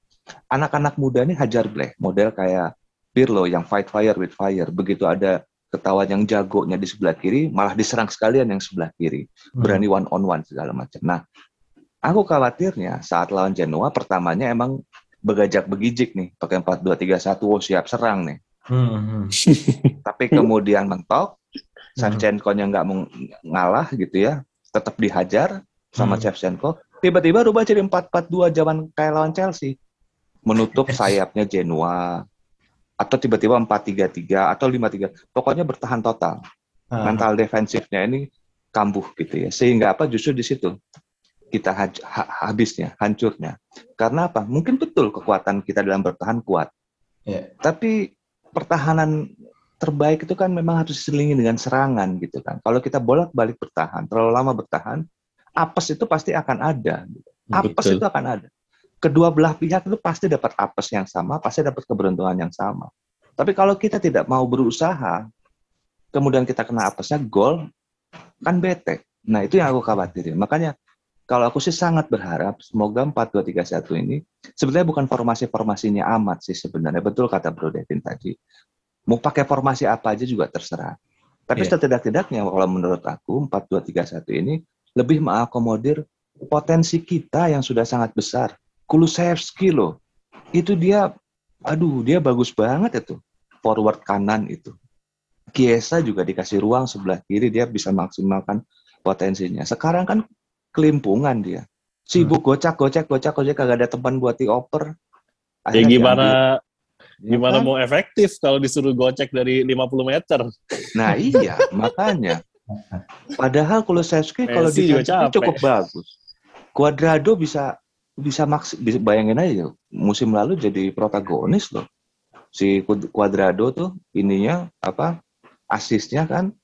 Anak-anak muda ini hajar bleh, model kayak Pirlo yang fight fire with fire. Begitu ada ketahuan yang jagonya di sebelah kiri, malah diserang sekalian yang sebelah kiri. Hmm. Berani one on one segala macam. Nah, aku khawatirnya saat lawan Genoa pertamanya emang begajak begijik nih, pakai 4-2-3-1, oh siap serang nih. Hmm. hmm. [LAUGHS] [LAUGHS] Tapi kemudian mentok, Sanchenko-nya nggak ngalah gitu ya, tetap dihajar, sama hmm. Shevchenko, tiba-tiba rubah jadi 4-4-2 zaman kayak lawan Chelsea. Menutup [LAUGHS] sayapnya Genoa, atau tiba-tiba 4-3-3 atau 5-3. Pokoknya bertahan total. Hmm. Mental defensifnya ini kambuh gitu ya. Sehingga apa justru di situ kita ha habisnya, hancurnya. Karena apa? Mungkin betul kekuatan kita dalam bertahan kuat. Yeah. Tapi pertahanan terbaik itu kan memang harus diselingi dengan serangan gitu kan. Kalau kita bolak-balik bertahan, terlalu lama bertahan, apes itu pasti akan ada. Apes Betul. itu akan ada. Kedua belah pihak itu pasti dapat apes yang sama, pasti dapat keberuntungan yang sama. Tapi kalau kita tidak mau berusaha, kemudian kita kena apesnya gol, kan bete. Nah itu yang aku khawatirin. Makanya kalau aku sih sangat berharap semoga 4-2-3-1 ini sebenarnya bukan formasi-formasinya amat sih sebenarnya. Betul kata Bro Devin tadi. Mau pakai formasi apa aja juga terserah. Tapi yeah. setidak-tidaknya kalau menurut aku 4-2-3-1 ini lebih mengakomodir potensi kita yang sudah sangat besar. Kulusevski loh, itu dia, aduh dia bagus banget itu, forward kanan itu. Kiesa juga dikasih ruang sebelah kiri, dia bisa maksimalkan potensinya. Sekarang kan kelimpungan dia. Sibuk hmm. gocak, gocak, gocak, gocak, kagak ada teman buat dioper. Ya gimana ya gimana kan? mau efektif kalau disuruh gocek dari 50 meter? Nah iya, makanya. Padahal Kulusevski kalau di cukup bagus. Cuadrado bisa bisa maks bisa bayangin aja musim lalu jadi protagonis loh. Si Cuadrado tuh ininya apa asisnya kan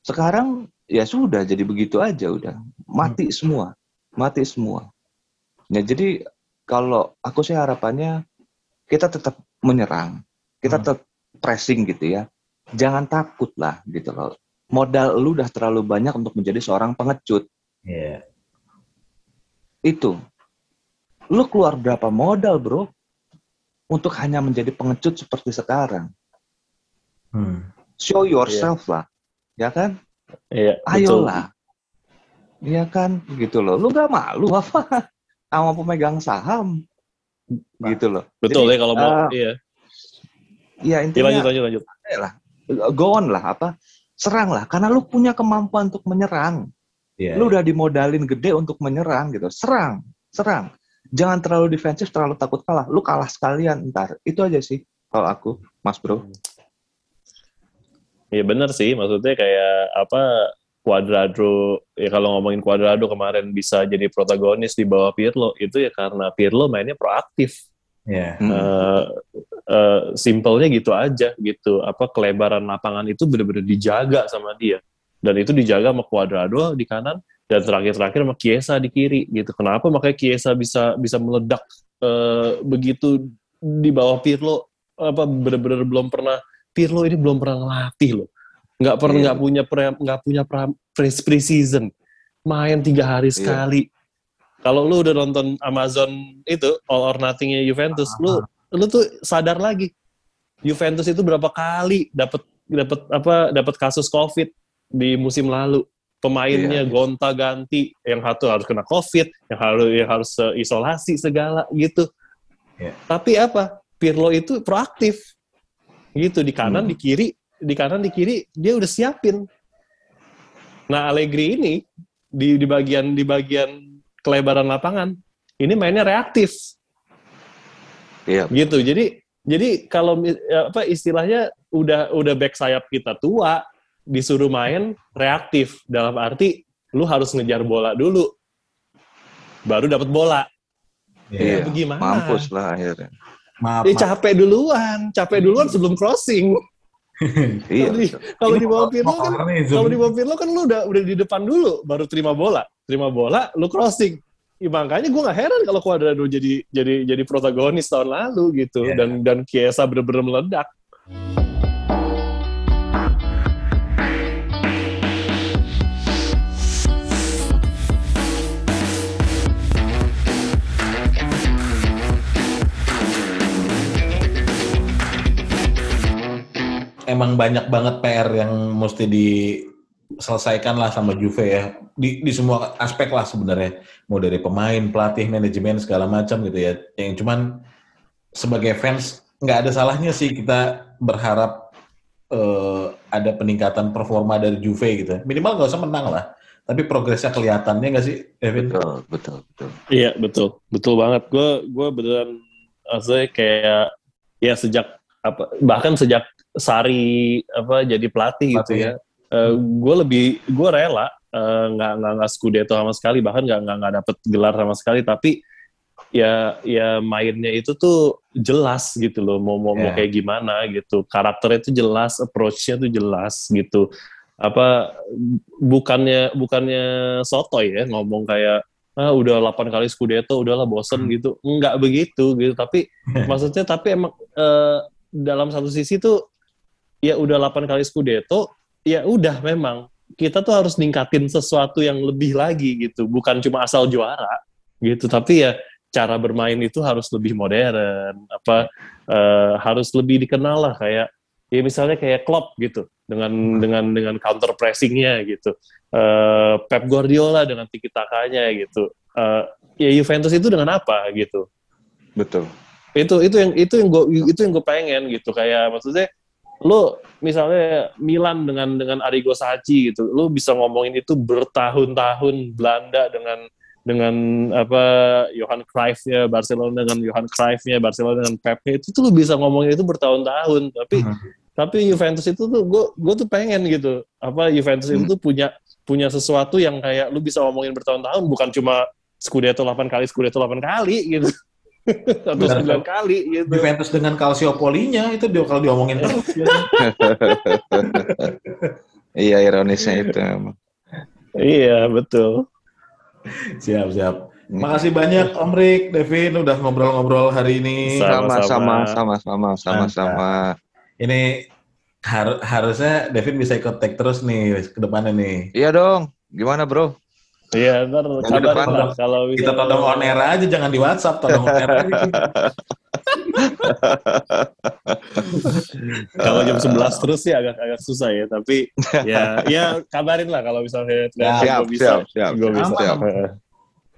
sekarang ya sudah jadi begitu aja udah mati hmm. semua mati semua Ya jadi kalau aku sih harapannya kita tetap menyerang, kita hmm. tetap pressing gitu ya. Jangan takut lah gitu loh. Modal lu udah terlalu banyak untuk menjadi seorang pengecut. Yeah. Itu. Lu keluar berapa modal, Bro? Untuk hanya menjadi pengecut seperti sekarang. Hmm. Show yourself yeah. lah. Ya kan? Iya, Ayolah. Iya kan? Gitu loh. Lu gak malu apa? [LAUGHS] Sama pemegang saham. Nah, gitu loh. Betul Jadi, ya kalau mau. Uh, iya. Iya intinya. Ya, lanjut, lanjut, lanjut. Lah, go on lah apa? Serang lah. Karena lu punya kemampuan untuk menyerang. Yeah. Lu udah dimodalin gede untuk menyerang gitu. Serang, serang. Jangan terlalu defensif, terlalu takut kalah. Lu kalah sekalian ntar. Itu aja sih kalau aku, Mas Bro. Iya bener sih, maksudnya kayak apa Cuadrado ya kalau ngomongin Cuadrado kemarin bisa jadi protagonis di bawah Pirlo itu ya karena Pirlo mainnya proaktif. Yeah. Uh, uh, simpelnya gitu aja gitu. Apa kelebaran lapangan itu benar-benar dijaga sama dia dan itu dijaga sama Cuadrado di kanan dan terakhir-terakhir sama Chiesa di kiri gitu. Kenapa makanya Chiesa bisa bisa meledak uh, begitu di bawah Pirlo apa benar-benar belum pernah Pirlo ini belum pernah ngelatih loh nggak pernah nggak yeah. punya nggak punya pre season main tiga hari yeah. sekali kalau lu udah nonton Amazon itu All or Nothingnya Juventus uh -huh. lu lu tuh sadar lagi Juventus itu berapa kali dapat dapat apa dapat kasus COVID di musim lalu pemainnya yeah. gonta ganti yang satu harus kena COVID yang harus yang harus isolasi segala gitu yeah. tapi apa Pirlo itu proaktif gitu di kanan hmm. di kiri di kanan di kiri dia udah siapin. Nah Allegri ini di di bagian di bagian kelebaran lapangan ini mainnya reaktif. Iya. Gitu. Jadi jadi kalau apa istilahnya udah udah back sayap kita tua disuruh main reaktif dalam arti lu harus ngejar bola dulu baru dapat bola. Iya. Ya, gimana? Mampus lah akhirnya. Maaf, eh, capek duluan, capek duluan sebelum crossing [LAUGHS] iya. Kalau di, kalau di bawah Pirlo kan, kalau di bawah Pirlo kan lu udah udah di depan dulu, baru terima bola, terima bola, lu crossing. Ya, makanya gue gak heran kalau Cuadrado jadi jadi jadi protagonis tahun lalu gitu, yeah. dan dan Kiesa bener-bener meledak. Emang banyak banget PR yang mesti diselesaikan lah sama Juve ya. Di, di semua aspek lah sebenarnya. Mau dari pemain pelatih manajemen segala macam gitu ya. Yang cuman sebagai fans nggak ada salahnya sih kita berharap uh, ada peningkatan performa dari Juve gitu. Minimal nggak usah menang lah. Tapi progresnya kelihatannya nggak sih Evan? Betul betul betul. Iya betul. Betul banget. Gue gue beneran maksudnya kayak ya sejak apa bahkan sejak Sari apa jadi pelatih, gitu ya. Uh, eh, gue lebih gue rela uh, nggak nggak nggak Scudetto sama sekali. Bahkan nggak nggak nggak dapet gelar sama sekali. Tapi ya ya mainnya itu tuh jelas gitu loh mau mau, yeah. mau kayak gimana gitu. Karakternya itu jelas approachnya tuh jelas gitu. Apa bukannya bukannya sotoy ya ngomong kayak ah udah 8 kali Scudetto udahlah bosen hmm. gitu. Nggak begitu gitu. Tapi [LAUGHS] maksudnya tapi emang uh, dalam satu sisi tuh ya udah 8 kali Scudetto, ya udah memang kita tuh harus ningkatin sesuatu yang lebih lagi gitu, bukan cuma asal juara gitu, tapi ya cara bermain itu harus lebih modern, apa uh, harus lebih dikenal lah kayak ya misalnya kayak Klopp gitu dengan dengan dengan counter pressingnya gitu, uh, Pep Guardiola dengan tiki takanya gitu, uh, ya Juventus itu dengan apa gitu? Betul. Itu itu yang itu yang gue itu yang gue pengen gitu kayak maksudnya lu misalnya Milan dengan dengan Arrigo Sacchi gitu, lu bisa ngomongin itu bertahun-tahun Belanda dengan dengan apa Johan Cruyff-nya Barcelona dengan Johan Cruyff-nya Barcelona dengan Pep-nya itu tuh lu bisa ngomongin itu bertahun-tahun tapi hmm. tapi Juventus itu tuh gue gue tuh pengen gitu apa Juventus hmm. itu tuh punya punya sesuatu yang kayak lu bisa ngomongin bertahun-tahun bukan cuma Scudetto 8 kali Scudetto 8 kali gitu [LAUGHS] satu sembilan kali gitu. Juventus dengan Calciopolinya itu dia kalau diomongin terus. [LAUGHS] ya. [LAUGHS] iya ironisnya itu emang. Iya betul. Siap siap. Makasih banyak Om Rik, Devin udah ngobrol-ngobrol hari ini. Sama-sama, sama-sama, sama-sama. Ini har harusnya Devin bisa ikut tag terus nih ke depannya nih. Iya dong. Gimana, Bro? Iya, ntar kabarin lah kalau bisa. Kita todong on air aja, jangan di WhatsApp, todong on air aja. [LAUGHS] kalau jam 11 terus sih agak agak susah ya, tapi [LAUGHS] ya ya kabarin lah kalau misalnya ya, siap, gue bisa. Siap, siap, gue bisa. Siap,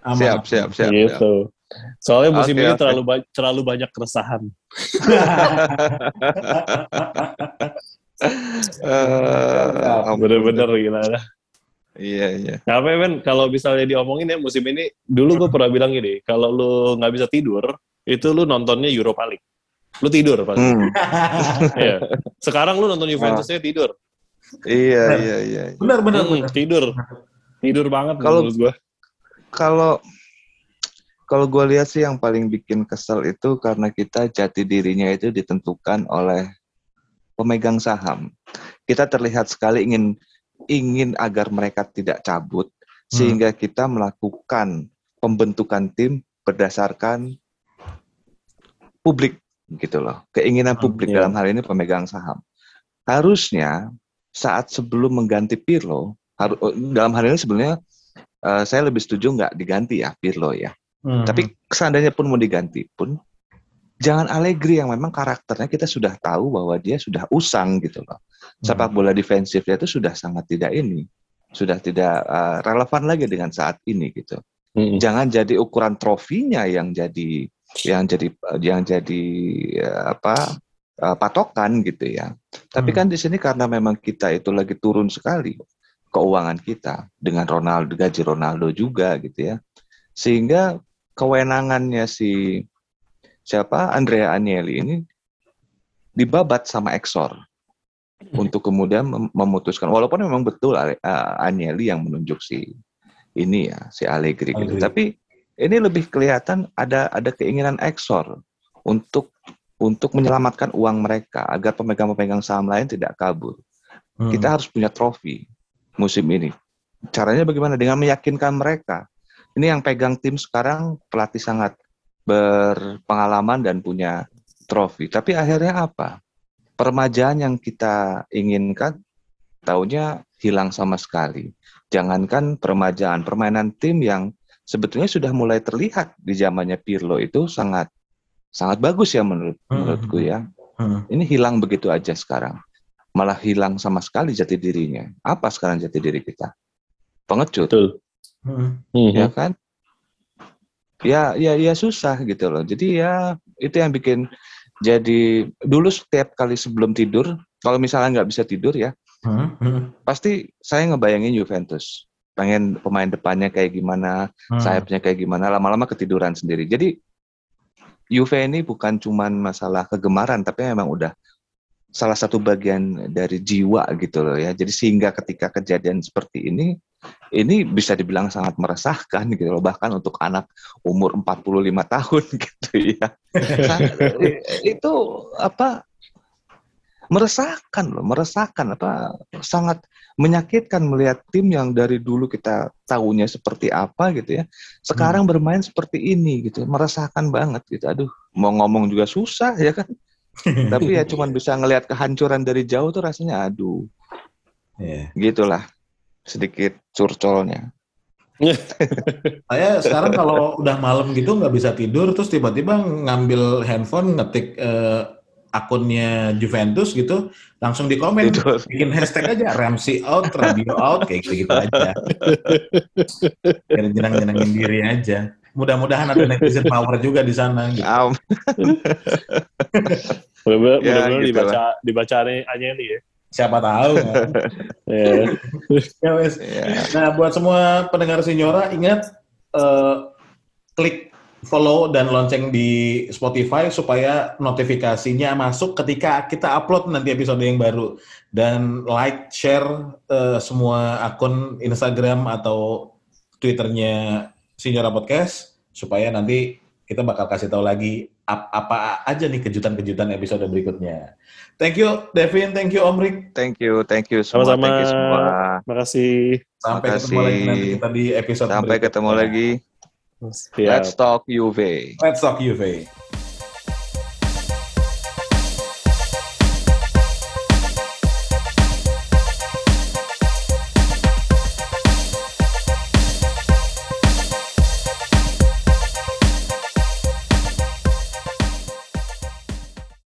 Aman. siap, siap, siap. Gitu. Soalnya musim okay, ini okay. terlalu ba terlalu banyak keresahan. uh, [LAUGHS] Bener-bener gimana? Iya iya. Tapi men kalau misalnya diomongin ya musim ini, dulu gue pernah bilang gini, kalau lu nggak bisa tidur, itu lu nontonnya Europa League. Lu tidur pasti. Hmm. [LAUGHS] ya. Sekarang lu nonton Juventusnya tidur. Iya iya iya. Benar benar, hmm, benar. Tidur. Tidur banget kalau gue. Kalau kalau gue lihat sih yang paling bikin kesel itu karena kita jati dirinya itu ditentukan oleh pemegang saham. Kita terlihat sekali ingin ingin agar mereka tidak cabut hmm. sehingga kita melakukan pembentukan tim berdasarkan publik gitu loh keinginan publik hmm, dalam hal ini pemegang saham harusnya saat sebelum mengganti Pirlo harus oh, dalam hal ini sebenarnya uh, saya lebih setuju nggak diganti ya Pirlo ya hmm. tapi seandainya pun mau diganti pun jangan Allegri yang memang karakternya kita sudah tahu bahwa dia sudah usang gitu loh. Sepak hmm. bola defensifnya itu sudah sangat tidak ini, sudah tidak uh, relevan lagi dengan saat ini gitu. Hmm. Jangan jadi ukuran trofinya yang jadi yang jadi yang jadi uh, apa uh, patokan gitu ya. Tapi hmm. kan di sini karena memang kita itu lagi turun sekali keuangan kita dengan Ronaldo gaji Ronaldo juga gitu ya. Sehingga kewenangannya si siapa Andrea Agnelli ini dibabat sama Exor untuk kemudian memutuskan walaupun memang betul uh, Agnelli yang menunjuk si ini ya si Allegri gitu tapi ini lebih kelihatan ada ada keinginan Exor untuk untuk menyelamatkan uang mereka agar pemegang-pemegang saham lain tidak kabur. Hmm. Kita harus punya trofi musim ini. Caranya bagaimana? Dengan meyakinkan mereka. Ini yang pegang tim sekarang pelatih sangat berpengalaman dan punya trofi. Tapi akhirnya apa? Permajaan yang kita inginkan taunya hilang sama sekali. Jangankan permajaan, permainan tim yang sebetulnya sudah mulai terlihat di zamannya Pirlo itu sangat sangat bagus ya menurut hmm. menurutku ya. Hmm. Ini hilang begitu aja sekarang. Malah hilang sama sekali jati dirinya. Apa sekarang jati diri kita? Pengecut. Betul. Hmm. Ya kan? Ya ya ya susah gitu loh jadi ya itu yang bikin jadi dulu setiap kali sebelum tidur kalau misalnya nggak bisa tidur ya hmm, hmm. pasti saya ngebayangin Juventus pengen pemain depannya kayak gimana hmm. sayapnya kayak gimana lama-lama ketiduran sendiri jadi Juve ini bukan cuman masalah kegemaran tapi memang udah salah satu bagian dari jiwa gitu loh ya jadi sehingga ketika kejadian seperti ini ini bisa dibilang sangat meresahkan gitu loh bahkan untuk anak umur 45 tahun [LAUGHS] gitu ya. itu apa meresahkan loh, meresahkan apa sangat menyakitkan melihat tim yang dari dulu kita tahunya seperti apa gitu ya. Sekarang hmm. bermain seperti ini gitu, meresahkan banget gitu. Aduh, mau ngomong juga susah ya kan. Tapi ya [LAUGHS] cuman bisa ngelihat kehancuran dari jauh tuh rasanya aduh. Yeah. Gitulah sedikit curcolnya. [LAUGHS] saya sekarang kalau udah malam gitu nggak bisa tidur terus tiba-tiba ngambil handphone ngetik uh, akunnya Juventus gitu langsung di komen tidur. bikin hashtag aja Ramsey out radio out kayak gitu, -gitu aja biar jenang-jenangin diri aja mudah-mudahan ada netizen power juga di sana gitu. Um. mudah-mudahan [LAUGHS] ya, gitu dibaca lah. dibaca Anyeli ya siapa tahu kan. [LAUGHS] yeah. ya wes. Yeah. Nah, buat semua pendengar Sinyora ingat uh, klik follow dan lonceng di Spotify supaya notifikasinya masuk ketika kita upload nanti episode yang baru dan like share uh, semua akun Instagram atau Twitternya Sinyora Podcast supaya nanti kita bakal kasih tahu lagi apa aja nih kejutan-kejutan episode berikutnya. Thank you Devin, thank you Om Rik. Thank you, thank you semua. Sama-sama. Thank you semua. Terima kasih. Sampai Makasih. ketemu lagi nanti kita di episode Sampai berikutnya. ketemu lagi. Let's talk UV. Let's talk UV.